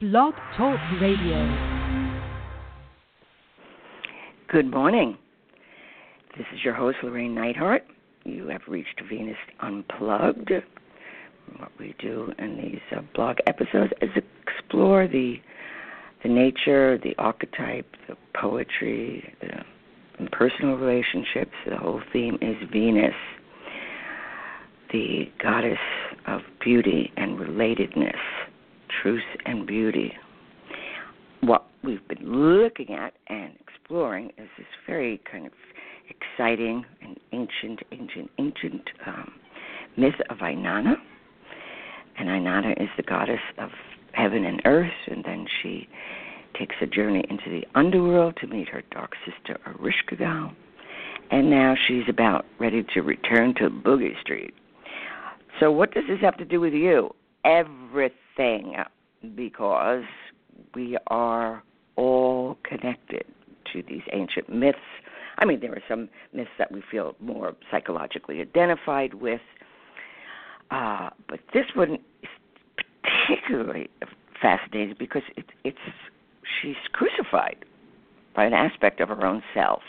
Blog Talk Radio. Good morning. This is your host, Llorraine Neithardt. You have reached Venus Unplugged. What we do in these uh, blog episodes is explore the the nature, the archetype, the poetry, the personal relationships. The whole theme is Venus, the goddess of beauty and relatedness truth and beauty. What we've been looking at and exploring is this very kind of exciting and ancient, ancient, ancient um, myth of Inanna. And Inanna is the goddess of heaven and earth, and then she takes a journey into the underworld to meet her dark sister Ereshkigal. And now she's about ready to return to Boogie Street. So, what does this have to do with you? Everything because we are all connected to these ancient myths. I mean, there are some myths that we feel more psychologically identified with, uh, but this one is particularly fascinating because it, it's she's crucified by an aspect of her own self.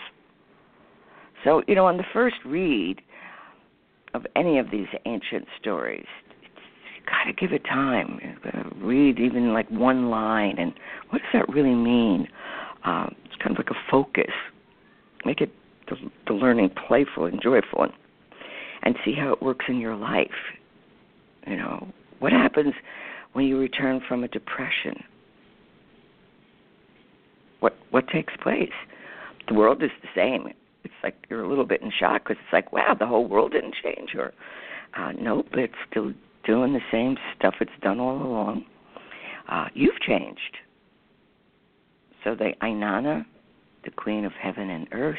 So, you know, on the first read of any of these ancient stories, got to give it time. Read even like one line, and what does that really mean? Um, it's kind of like a focus. Make it the, the learning playful and joyful, and, and see how it works in your life. You know, what happens when you return from a depression? What what takes place? The world is the same. It's like you're a little bit in shock because it's like, wow, the whole world didn't change, or uh, nope, it's still doing the same stuff it's done all along. Uh, you've changed. So the Inanna, the Queen of Heaven and Earth,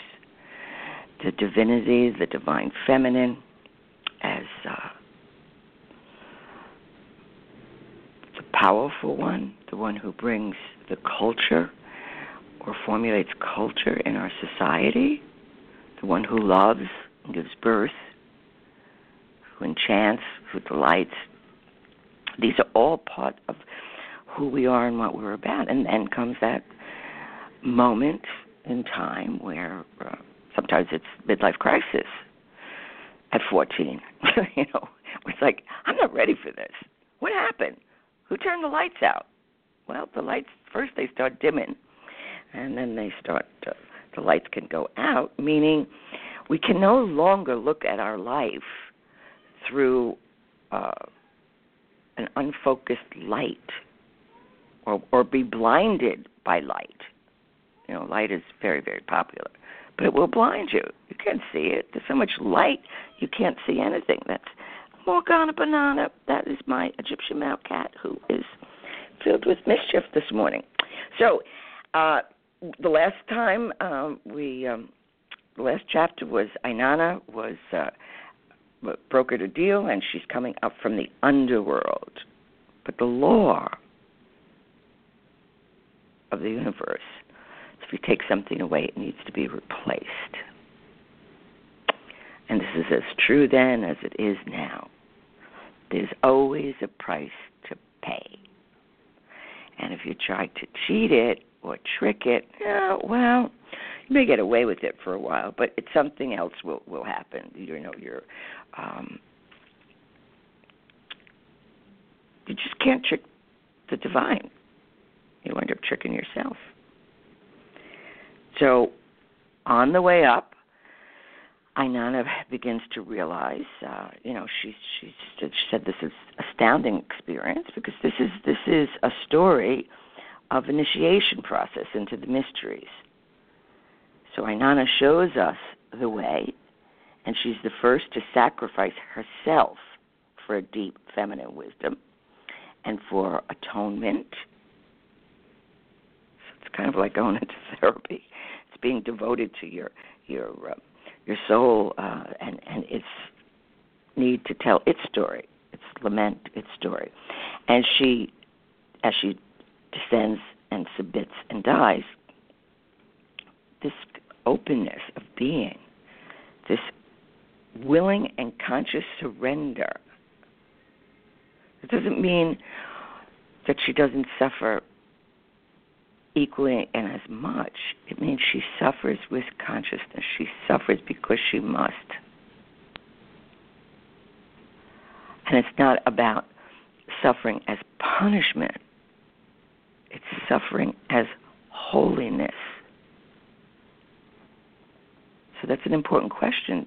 the divinity, the divine feminine, as uh, the powerful one, the one who brings the culture or formulates culture in our society, the one who loves and gives birth who enchants, who delights. These are all part of who we are and what we're about. And then comes that moment in time where uh, sometimes it's midlife crisis at 14. you know, it's like, I'm not ready for this. What happened? Who turned the lights out? Well, the lights first they start dimming, and then they start. Uh, the lights can go out, meaning we can no longer look at our life through uh, an unfocused light or, or be blinded by light. You know, light is very, very popular, but it will blind you. You can't see it. There's so much light, you can't see anything. That's Morgana Banana. That is my Egyptian male cat who is filled with mischief this morning. So, uh, the last time um, we, um, the last chapter was Inanna was uh, brokered a deal and she's coming up from the underworld. But the law of the universe, if you take something away, it needs to be replaced. And this is as true then as it is now. There's always a price to pay. And if you try to cheat it or trick it, yeah, well, you may get away with it for a while, but it's something else will will happen. You know, you're um, you just can't trick the divine. You end up tricking yourself. So, on the way up, Inanna begins to realize, uh, you know, she, she she said this is astounding experience because this is this is a story of initiation process into the mysteries. So Inanna shows us the way, and she's the first to sacrifice herself for a deep feminine wisdom and for atonement. So it's kind of like going into therapy. It's being devoted to your your uh, your soul uh, and and its need to tell its story, its lament, its story, and she, as she descends and submits and dies, this openness of being, this willing and conscious surrender. It doesn't mean that she doesn't suffer equally and as much. It means she suffers with consciousness. She suffers because she must. And it's not about suffering as punishment, it's suffering as holiness. That's an important question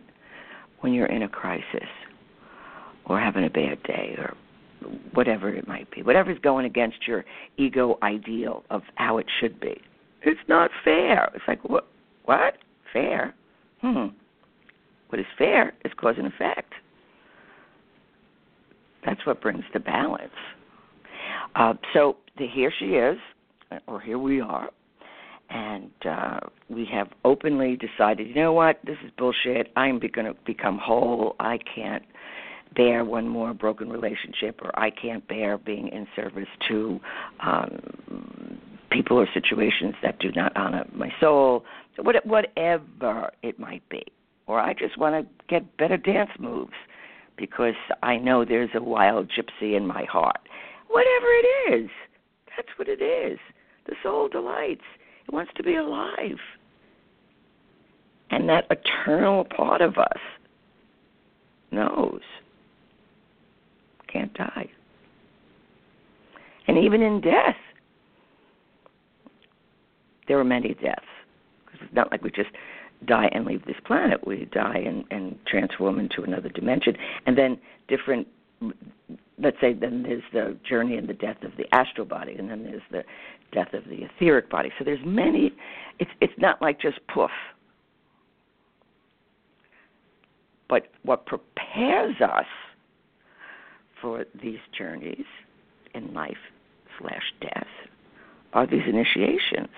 when you're in a crisis or having a bad day or whatever it might be, whatever's going against your ego ideal of how it should be. It's not fair. It's like what? What? Fair? Hmm. What is fair is cause and effect. That's what brings the balance. Uh, so the, here she is, or here we are, and uh, we have openly decided, you know what, this is bullshit. I'm going to become whole. I can't bear one more broken relationship, or I can't bear being in service to um, people or situations that do not honor my soul, whatever it might be. Or I just want to get better dance moves because I know there's a wild gypsy in my heart. Whatever it is, that's what it is. The soul delights. Wants to be alive. And that eternal part of us knows can't die. And even in death, there are many deaths. It's not like we just die and leave this planet. We die and, and transform into another dimension. And then different, let's say, then there's the journey and the death of the astral body, and then there's the death of the etheric body. So there's many. It's it's not like just poof. But what prepares us for these journeys in life slash death are these initiations.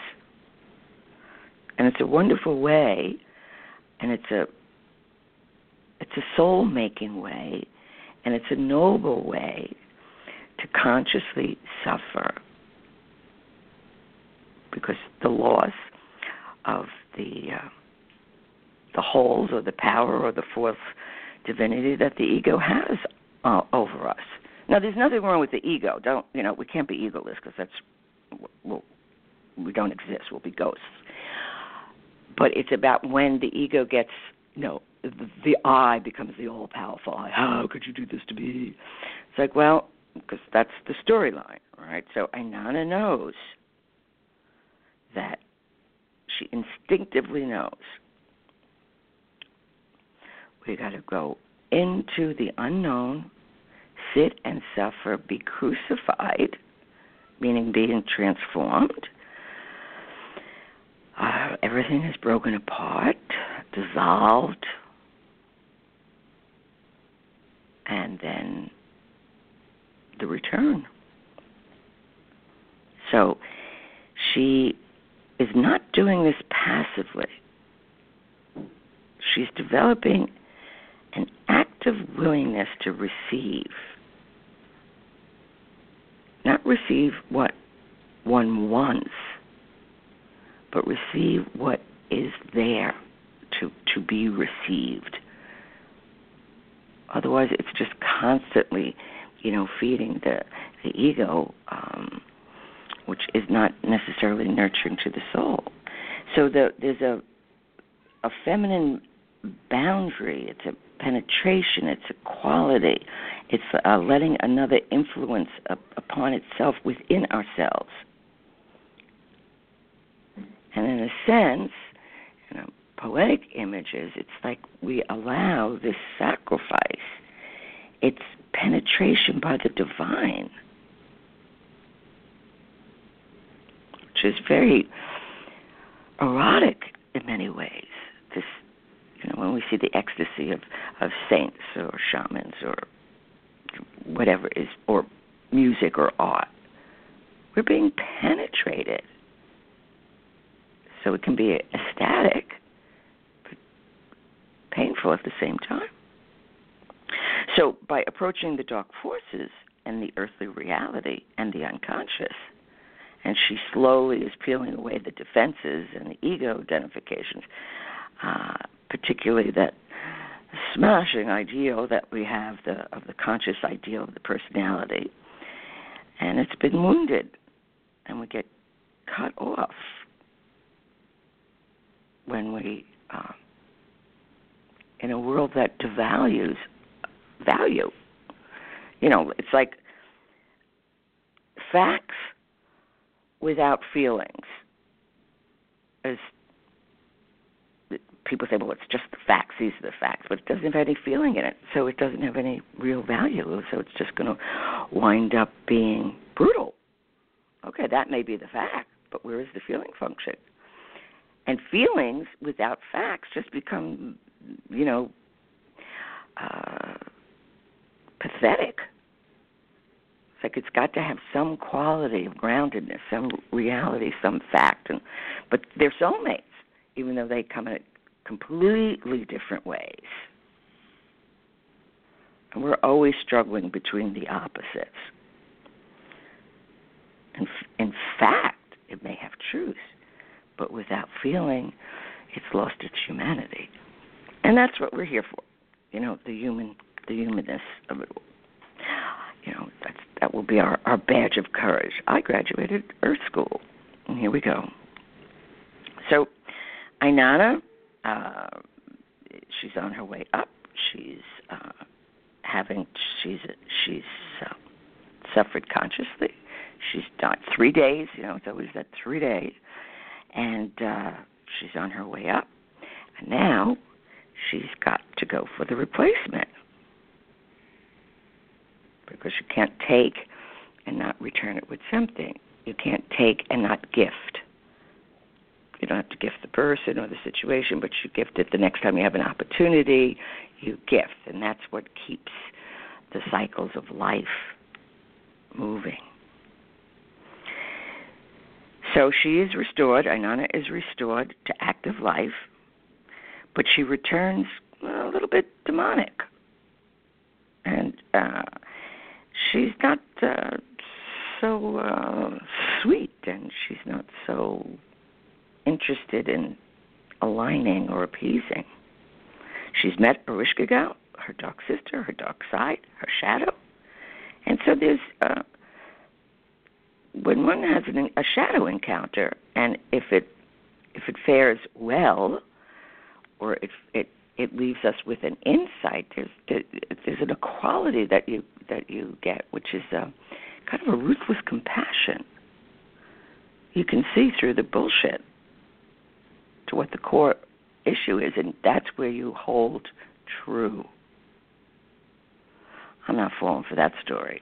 And it's a wonderful way and it's a it's a soul making way and it's a noble way to consciously suffer because the loss of the uh, the holes or the power or the fourth divinity that the ego has uh, over us. Now, there's nothing wrong with the ego. Don't you know? We can't be egoless because that's well, we don't exist. We'll be ghosts. But it's about when the ego gets, you know, the, I becomes the all-powerful I. How could you do this to me? It's like, well, because that's the storyline, right? So Inanna knows that she instinctively knows we got to go into the unknown, sit and suffer, be crucified, meaning being transformed. Uh, everything is broken apart, dissolved, and then the return. So she is not doing this passively. She's developing an active willingness to receive. Not receive what one wants, but receive what is there to, to be received. Otherwise, it's just constantly, you know, feeding the the ego, um, which is not necessarily nurturing to the soul. So the, there's a a feminine boundary. It's a penetration, it's equality, it's uh, letting another influence up upon itself within ourselves. And in a sense, you know, poetic images, it's like we allow this sacrifice. It's penetration by the divine, which is very erotic in many ways. This you know, when we see the ecstasy of, of saints or shamans or whatever is, or music or art, we're being penetrated. So it can be ecstatic, but painful at the same time. So by approaching the dark forces and the earthly reality and the unconscious, and she slowly is peeling away the defenses and the ego identifications, uh, particularly that smashing ideal that we have the of the conscious ideal of the personality. And it's been wounded, and we get cut off when we, uh, in a world that devalues value. You know, it's like facts without feelings. As people say, well, it's just the facts. These are the facts, but it doesn't have any feeling in it, so it doesn't have any real value. So it's just going to wind up being brutal. Okay, that may be the fact, but where is the feeling function? And feelings without facts just become, you know, uh, pathetic. It's like it's got to have some quality of groundedness, some reality, some fact, and but they're soulmates, even though they come in completely different ways. And we're always struggling between the opposites. And in fact, it may have truth, but without feeling, it's lost its humanity. And that's what we're here for. You know, the human the humanness of it You know, that's that will be our, our badge of courage. I graduated Earth School. And here we go. So Inanna uh, she's on her way up. She's uh, having she's she's uh, suffered consciously. She's done three days. You know, it's always that three days, and uh, she's on her way up. And now she's got to go for the replacement because you can't take and not return it with something. You can't take and not gift. You don't have to gift the person or the situation, but you gift it the next time you have an opportunity. You gift, and that's what keeps the cycles of life moving. So she is restored. Inanna is restored to active life, but she returns a little bit demonic, and uh, she's not uh, so uh, sweet, and she's not so interested in aligning or appeasing. She's met Ereshkigal, her dark sister, her dark side, her shadow. And so there's, uh, when one has an, a shadow encounter, and if it if it fares well, or if it it leaves us with an insight, there's there's an equality that you that you get, which is a, kind of a ruthless compassion. You can see through the bullshit to what the core issue is, and that's where you hold true. I'm not falling for that story.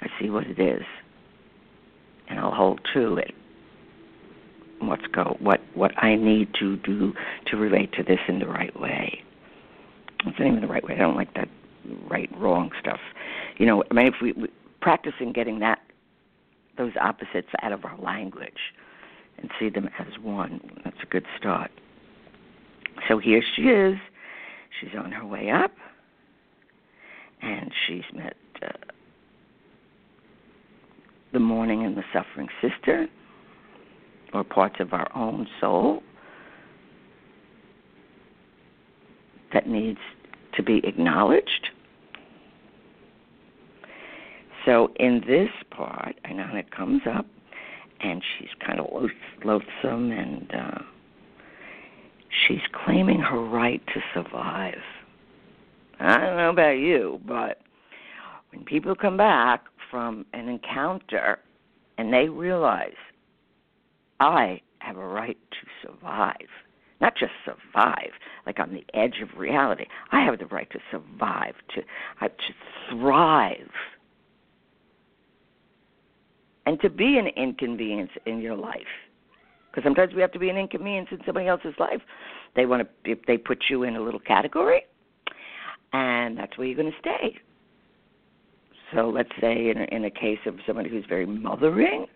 I see what it is, and I'll hold to it. What's go? What what I need to do to relate to this in the right way? It's not even the right way. I don't like that right wrong stuff. You know, I mean, if we, we practicing getting that those opposites out of our language and see them as one. That's a good start. So here she is. She's on her way up, and she's met uh, the mourning and the suffering sister, or parts of our own soul that needs to be acknowledged. So in this part, it comes up, and she's kind of loathsome and uh, she's claiming her right to survive. I don't know about you, but when people come back from an encounter and they realize I have a right to survive, not just survive, like on the edge of reality. I have the right to survive, to uh, to thrive and to be an inconvenience in your life. Because sometimes we have to be an inconvenience in somebody else's life. They want to, if they put you in a little category, and that's where you're going to stay. So let's say in a, in a case of somebody who's very mothering,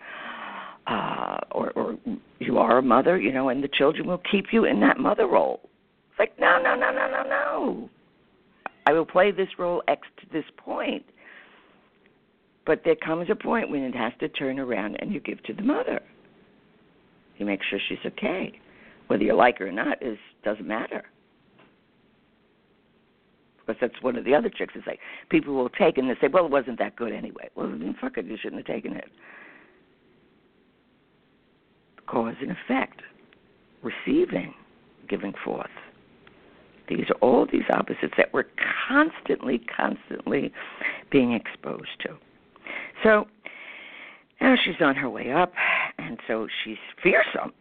uh, or, or you are a mother, you know, and the children will keep you in that mother role. It's like no, no, no, no, no, no. I will play this role X to this point but there comes a point when it has to turn around and you give to the mother. You make sure she's okay. Whether you like her or not is doesn't matter. because that's one of the other tricks. Is like people will take and they say, "Well, it wasn't that good anyway." Well, then fuck it, you shouldn't have taken it. Cause and effect, receiving, giving forth. These are all these opposites that we're constantly, constantly being exposed to. So now she's on her way up, and so she's fearsome,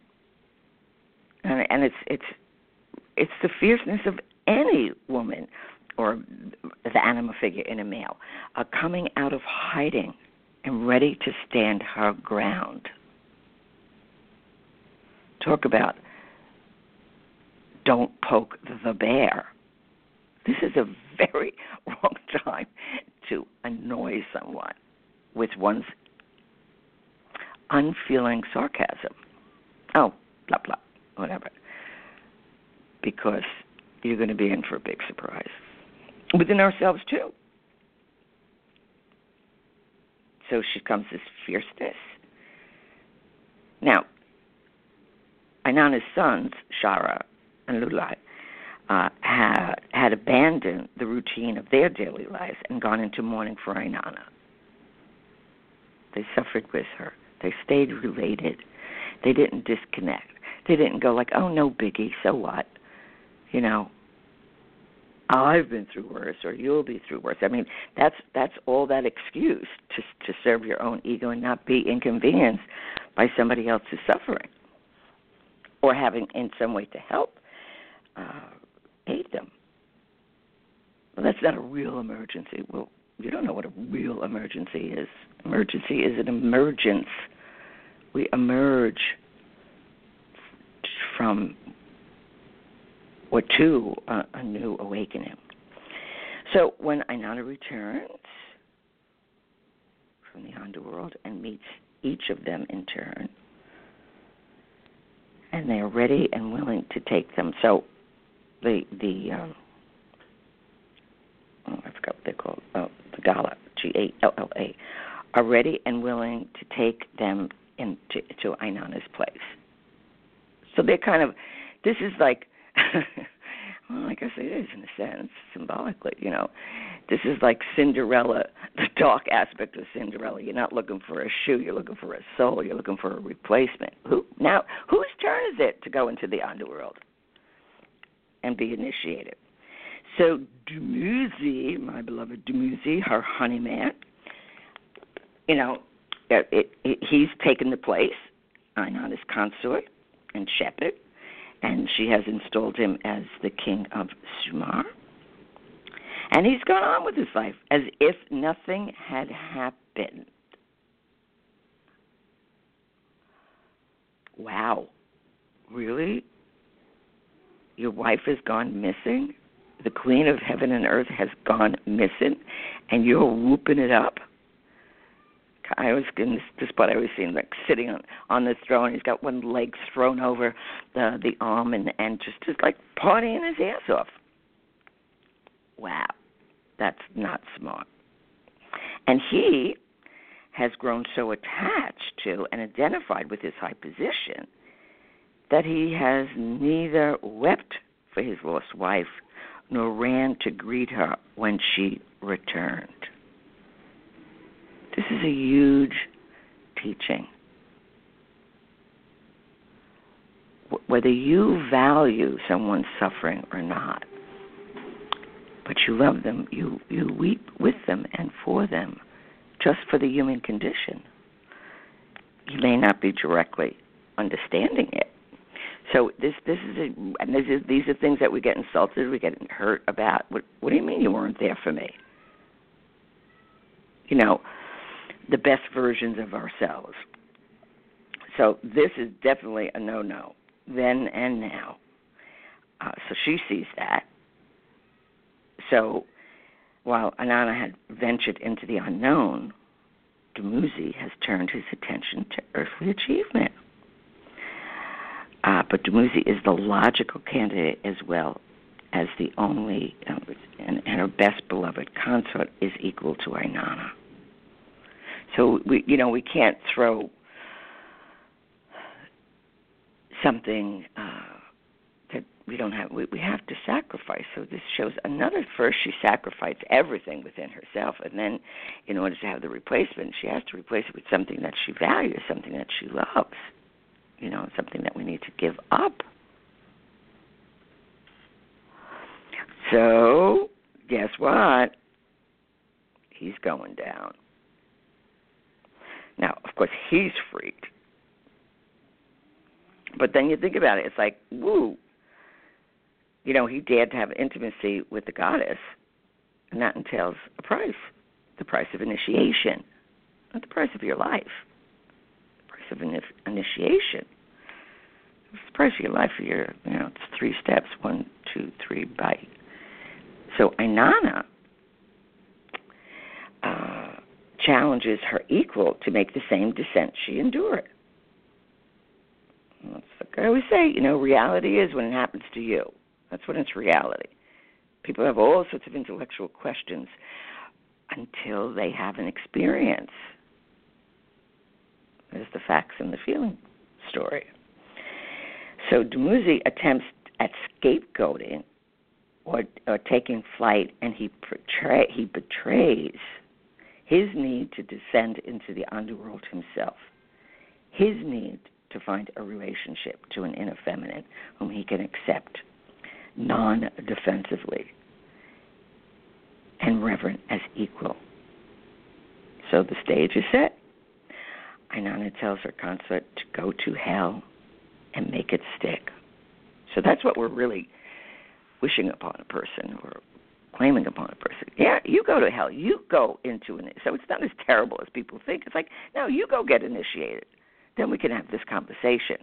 and, and it's it's it's the fierceness of any woman or the anima figure in a male uh, coming out of hiding and ready to stand her ground. Talk about don't poke the bear. This is a very wrong time to annoy someone with one's unfeeling sarcasm. Oh, blah, blah, whatever. Because you're going to be in for a big surprise. Within ourselves, too. So she comes this fierceness. Now, Inanna's sons, Shara and Lulai, uh, had, had abandoned the routine of their daily lives and gone into mourning for Inanna. They suffered with her. They stayed related. They didn't disconnect. They didn't go like, "Oh, no biggie, so what?" You know, I've been through worse, or you'll be through worse. I mean, that's that's all that excuse to to serve your own ego and not be inconvenienced by somebody else's suffering, or having in some way to help uh, aid them. Well, that's not a real emergency. Well, you don't know what a real emergency is. Emergency is an emergence. We emerge from or to a, a new awakening. So when Inanna returns from the underworld and meets each of them in turn, and they are ready and willing to take them. So the the um, oh, I forgot what they're called. Oh, the Galla, G A L L A, are ready and willing to take them into to Inanna's place. So they're kind of, this is like, well, I guess it is in a sense, symbolically, you know. This is like Cinderella, the dark aspect of Cinderella. You're not looking for a shoe, you're looking for a soul, you're looking for a replacement. Who now? Whose turn is it to go into the underworld and be initiated? So Dumuzi, my beloved Dumuzi, her honey man, you know, it, it, it, he's taken the place. I'm not his consort and shepherd, and she has installed him as the king of Sumer. And he's gone on with his life as if nothing had happened. Wow. Really? Your wife has gone missing? The queen of heaven and earth has gone missing, and you're whooping it up? I was in this, this spot I was seeing like sitting on on the throne. He's got one leg thrown over the the arm and and just just like partying his ass off. Wow, that's not smart. And he has grown so attached to and identified with his high position that he has neither wept for his lost wife nor ran to greet her when she returned. This is a huge teaching. Whether you value someone's suffering or not, but you love them, you, you weep with them and for them, just for the human condition. You may not be directly understanding it. So this this is a, and this is, these are things that we get insulted, we get hurt about. What, what do you mean you weren't there for me? You know, the best versions of ourselves. So this is definitely a no no, then and now. Uh, so she sees that. So while Inanna had ventured into the unknown, Dumuzi has turned his attention to earthly achievement. Uh, but Dumuzi is the logical candidate as well as the only, um, and, and her best beloved consort is equal to Inanna. So we, you know, we can't throw something uh, that we don't have we, we have to sacrifice. So this shows another first she sacrificed everything within herself and then in order to have the replacement she has to replace it with something that she values something that she loves you know something that we need to give up. So guess what? He's going down course he's freaked but then you think about it, it's like, woo. You know, he dared to have intimacy with the goddess, and that entails a price the price of initiation, not the price of your life, the price of initiation. It's the price of your life for your, you know, it's three steps one, two, three, bite. So Inanna uh, challenges her equal to make the same descent she endured. That's like I always say, you know, reality is when it happens to you. That's when it's reality. People have all sorts of intellectual questions until they have an experience. There's the facts and the feeling story. So Dumuzi attempts at scapegoating or, or taking flight, and he portray, he betrays his need to descend into the underworld himself, his need to find a relationship to an inner feminine whom he can accept non defensively and reverent as equal. So the stage is set. Inanna tells her consort to go to hell and make it stick. So that's what we're really wishing upon a person or claiming upon a person. Yeah, you go to hell. You go into it. So it's not as terrible as people think. It's like, no, you go get initiated then we can have this conversation.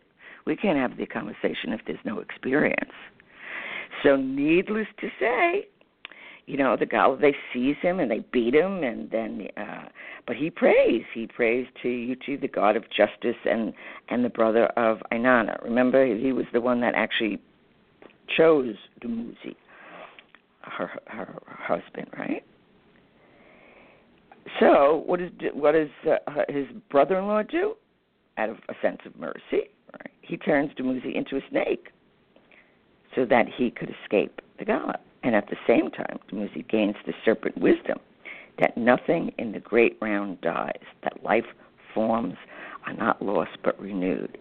We can't have the conversation if there's no experience. So, needless to say, you know, the guy they seize him and they beat him, and then, uh, but he prays. He prays to Uti, the god of justice, and and the brother of Inanna. Remember, he was the one that actually chose Dumuzi, her her husband, right? So, what is what does uh, his brother-in-law do? out of a sense of mercy, right, he turns Dumuzi into a snake so that he could escape the god. And at the same time, Dumuzi gains the serpent wisdom that nothing in the great round dies, that life forms are not lost but renewed.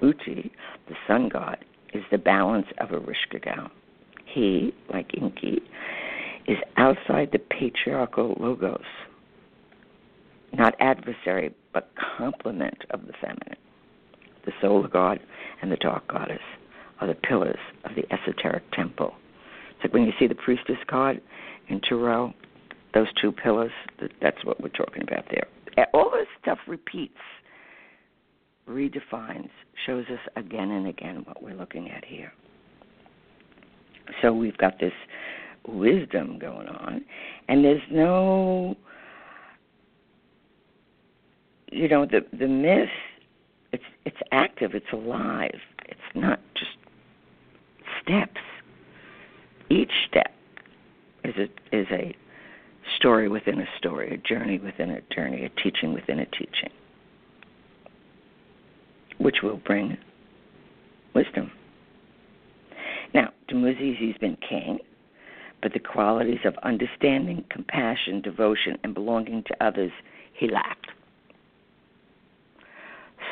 Uti, the sun god, is the balance of Ereshkigal. He, like Enki, is outside the patriarchal logos, not adversary, but complement of the feminine. The solar god and the dark goddess are the pillars of the esoteric temple. It's like when you see the priestess card in Tarot, those two pillars, that's what we're talking about there. All this stuff repeats, redefines, shows us again and again what we're looking at here. So we've got this wisdom going on, and there's no you know the the myth it's it's active it's alive. It's not just steps. Each step is a is a story within a story a journey within a journey a teaching within a teaching which will bring wisdom now Dumuzi's been king but the qualities of understanding, compassion, devotion, and belonging to others he lacked.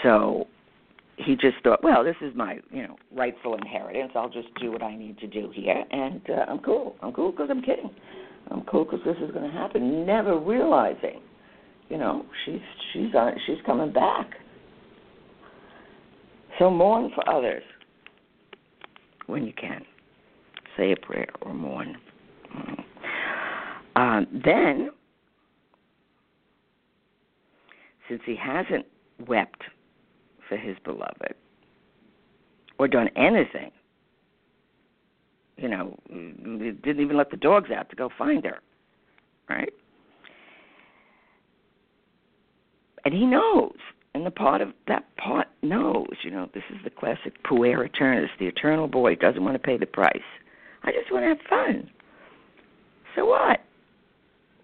So he just thought, well, this is my you know rightful inheritance. I'll just do what I need to do here, and uh, I'm cool. I'm cool because I'm king. I'm cool because this is going to happen. Never realizing, you know, she's she's on, she's coming back. So mourn for others when you can. Say a prayer or mourn. Um, then, since he hasn't wept for his beloved or done anything. You know, didn't even let the dogs out to go find her, right? And he knows, and the part of that part knows, you know, this is the classic puer aeternus, the eternal boy doesn't want to pay the price. I just want to have fun. So what?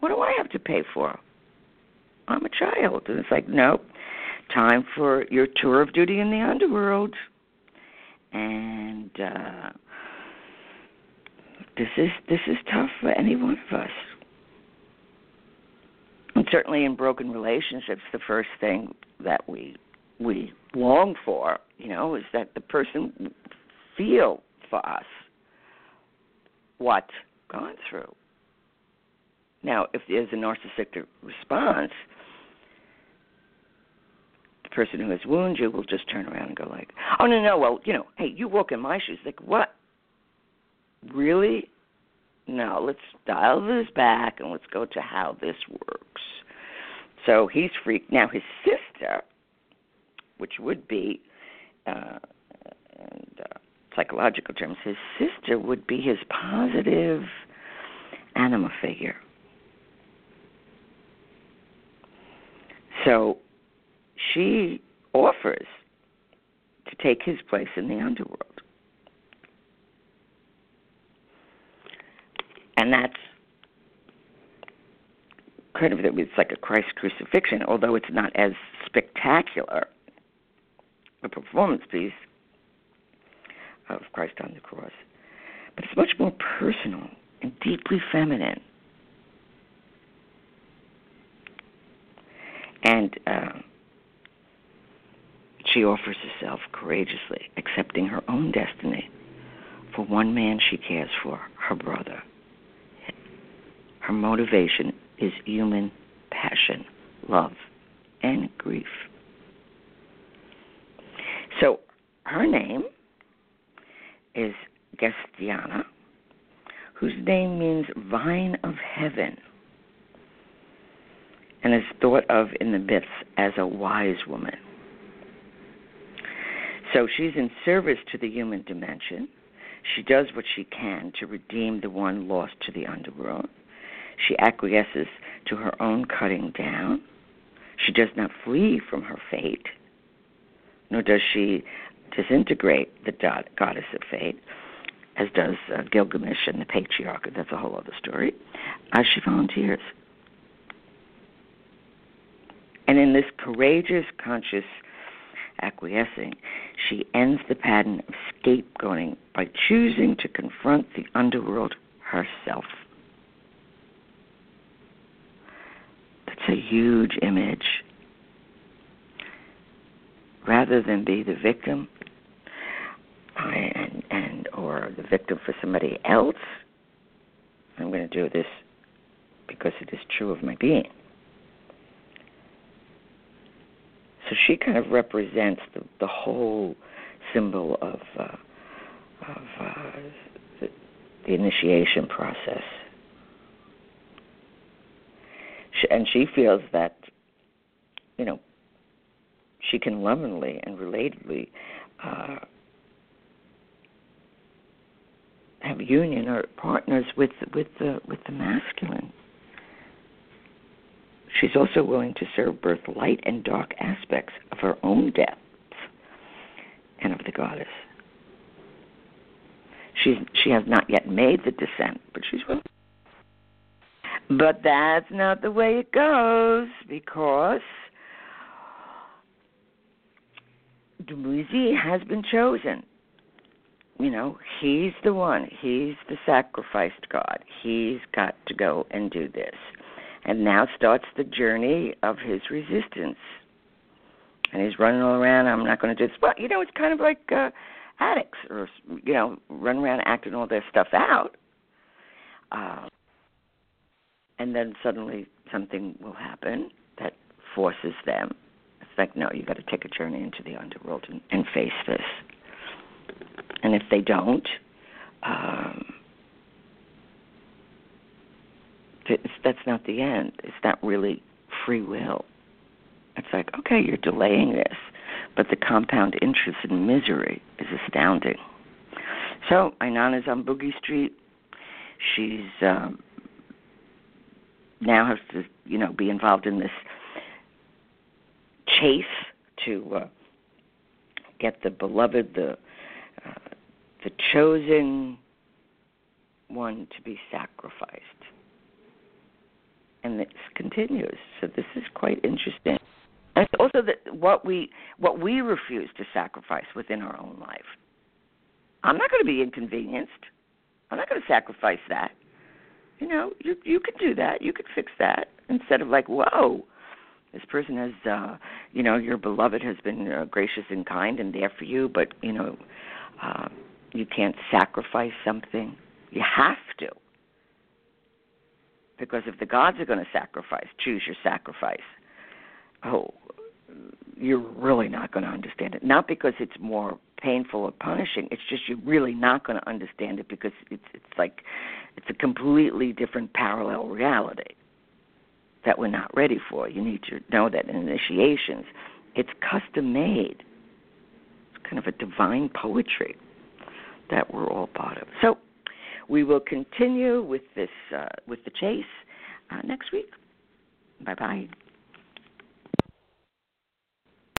What do I have to pay for? I'm a child. And it's like, nope, time for your tour of duty in the underworld. And uh, this is this is tough for any one of us. Certainly in broken relationships, the first thing that we we long for, you know, is that the person feel for us what gone through. Now, if there's a narcissistic response, the person who has wounded you will just turn around and go like, "Oh no, no, well, you know, hey, you walk in my shoes." Like, what? Really? No, let's dial this back and let's go to how this works. So he's freaked. Now his sister, which would be, uh, and uh, psychological terms, his sister would be his positive anima figure. So she offers to take his place in the underworld. And that's kind of it's like a Christ crucifixion, although it's not as spectacular a performance piece of Christ on the cross. But it's much more personal and deeply feminine. And uh, she offers herself courageously, accepting her own destiny for one man she cares for, her brother. Her motivation is human passion, love, and grief. So her name is Gestiana, whose name means vine of heaven and is thought of in the myths as a wise woman. So she's in service to the human dimension. She does what she can to redeem the one lost to the underworld. She acquiesces to her own cutting down. She does not flee from her fate, nor does she disintegrate the goddess of fate, as does uh, Gilgamesh and the patriarch. That's a whole other story. As she volunteers. And in this courageous, conscious acquiescing, she ends the pattern of scapegoating by choosing to confront the underworld herself. That's a huge image. Rather than be the victim and, and or the victim for somebody else, I'm going to do this because it is true of my being. So she kind of represents the, the whole symbol of uh, of uh, the, the initiation process. And she feels that, you know, she can lovingly and relatedly uh, have union or partners with with the with the masculine. She's also willing to serve both light and dark aspects of her own depths and of the goddess. She's, she has not yet made the descent, but she's willing. But that's not the way it goes because Dumuzi has been chosen. You know, he's the one. He's the sacrificed God. He's got to go and do this. And now starts the journey of his resistance. And he's running all around. I'm not going to do this. Well, you know, it's kind of like uh, addicts, or you know, run around acting all their stuff out. Uh, and then suddenly something will happen that forces them. It's like, no, you got to take a journey into the underworld and, and face this. And if they don't, um, that's not the end. It's not really free will. It's like, okay, you're delaying this, but the compound interest in misery is astounding. So Inanna's on Boogie Street. She's um, now has to, you know, be involved in this chase to uh, get the beloved, the uh, the chosen one to be sacrificed and this continues. So this is quite interesting. And it's also that what we what we refuse to sacrifice within our own life. I'm not going to be inconvenienced. I'm not going to sacrifice that. You know, you you could do that. You could fix that instead of like, whoa, this person has, uh, you know, your beloved has been uh, gracious and kind and there for you, but you know, uh, you can't sacrifice something. You have to. Because if the gods are going to sacrifice, choose your sacrifice. Oh, you're really not going to understand it. Not because it's more painful or punishing. It's just you're really not going to understand it because it's it's like it's a completely different parallel reality that we're not ready for. You need to know that in initiations, it's custom made. It's kind of a divine poetry that we're all part of. So we will continue with this uh, with the chase uh, next week. Bye bye.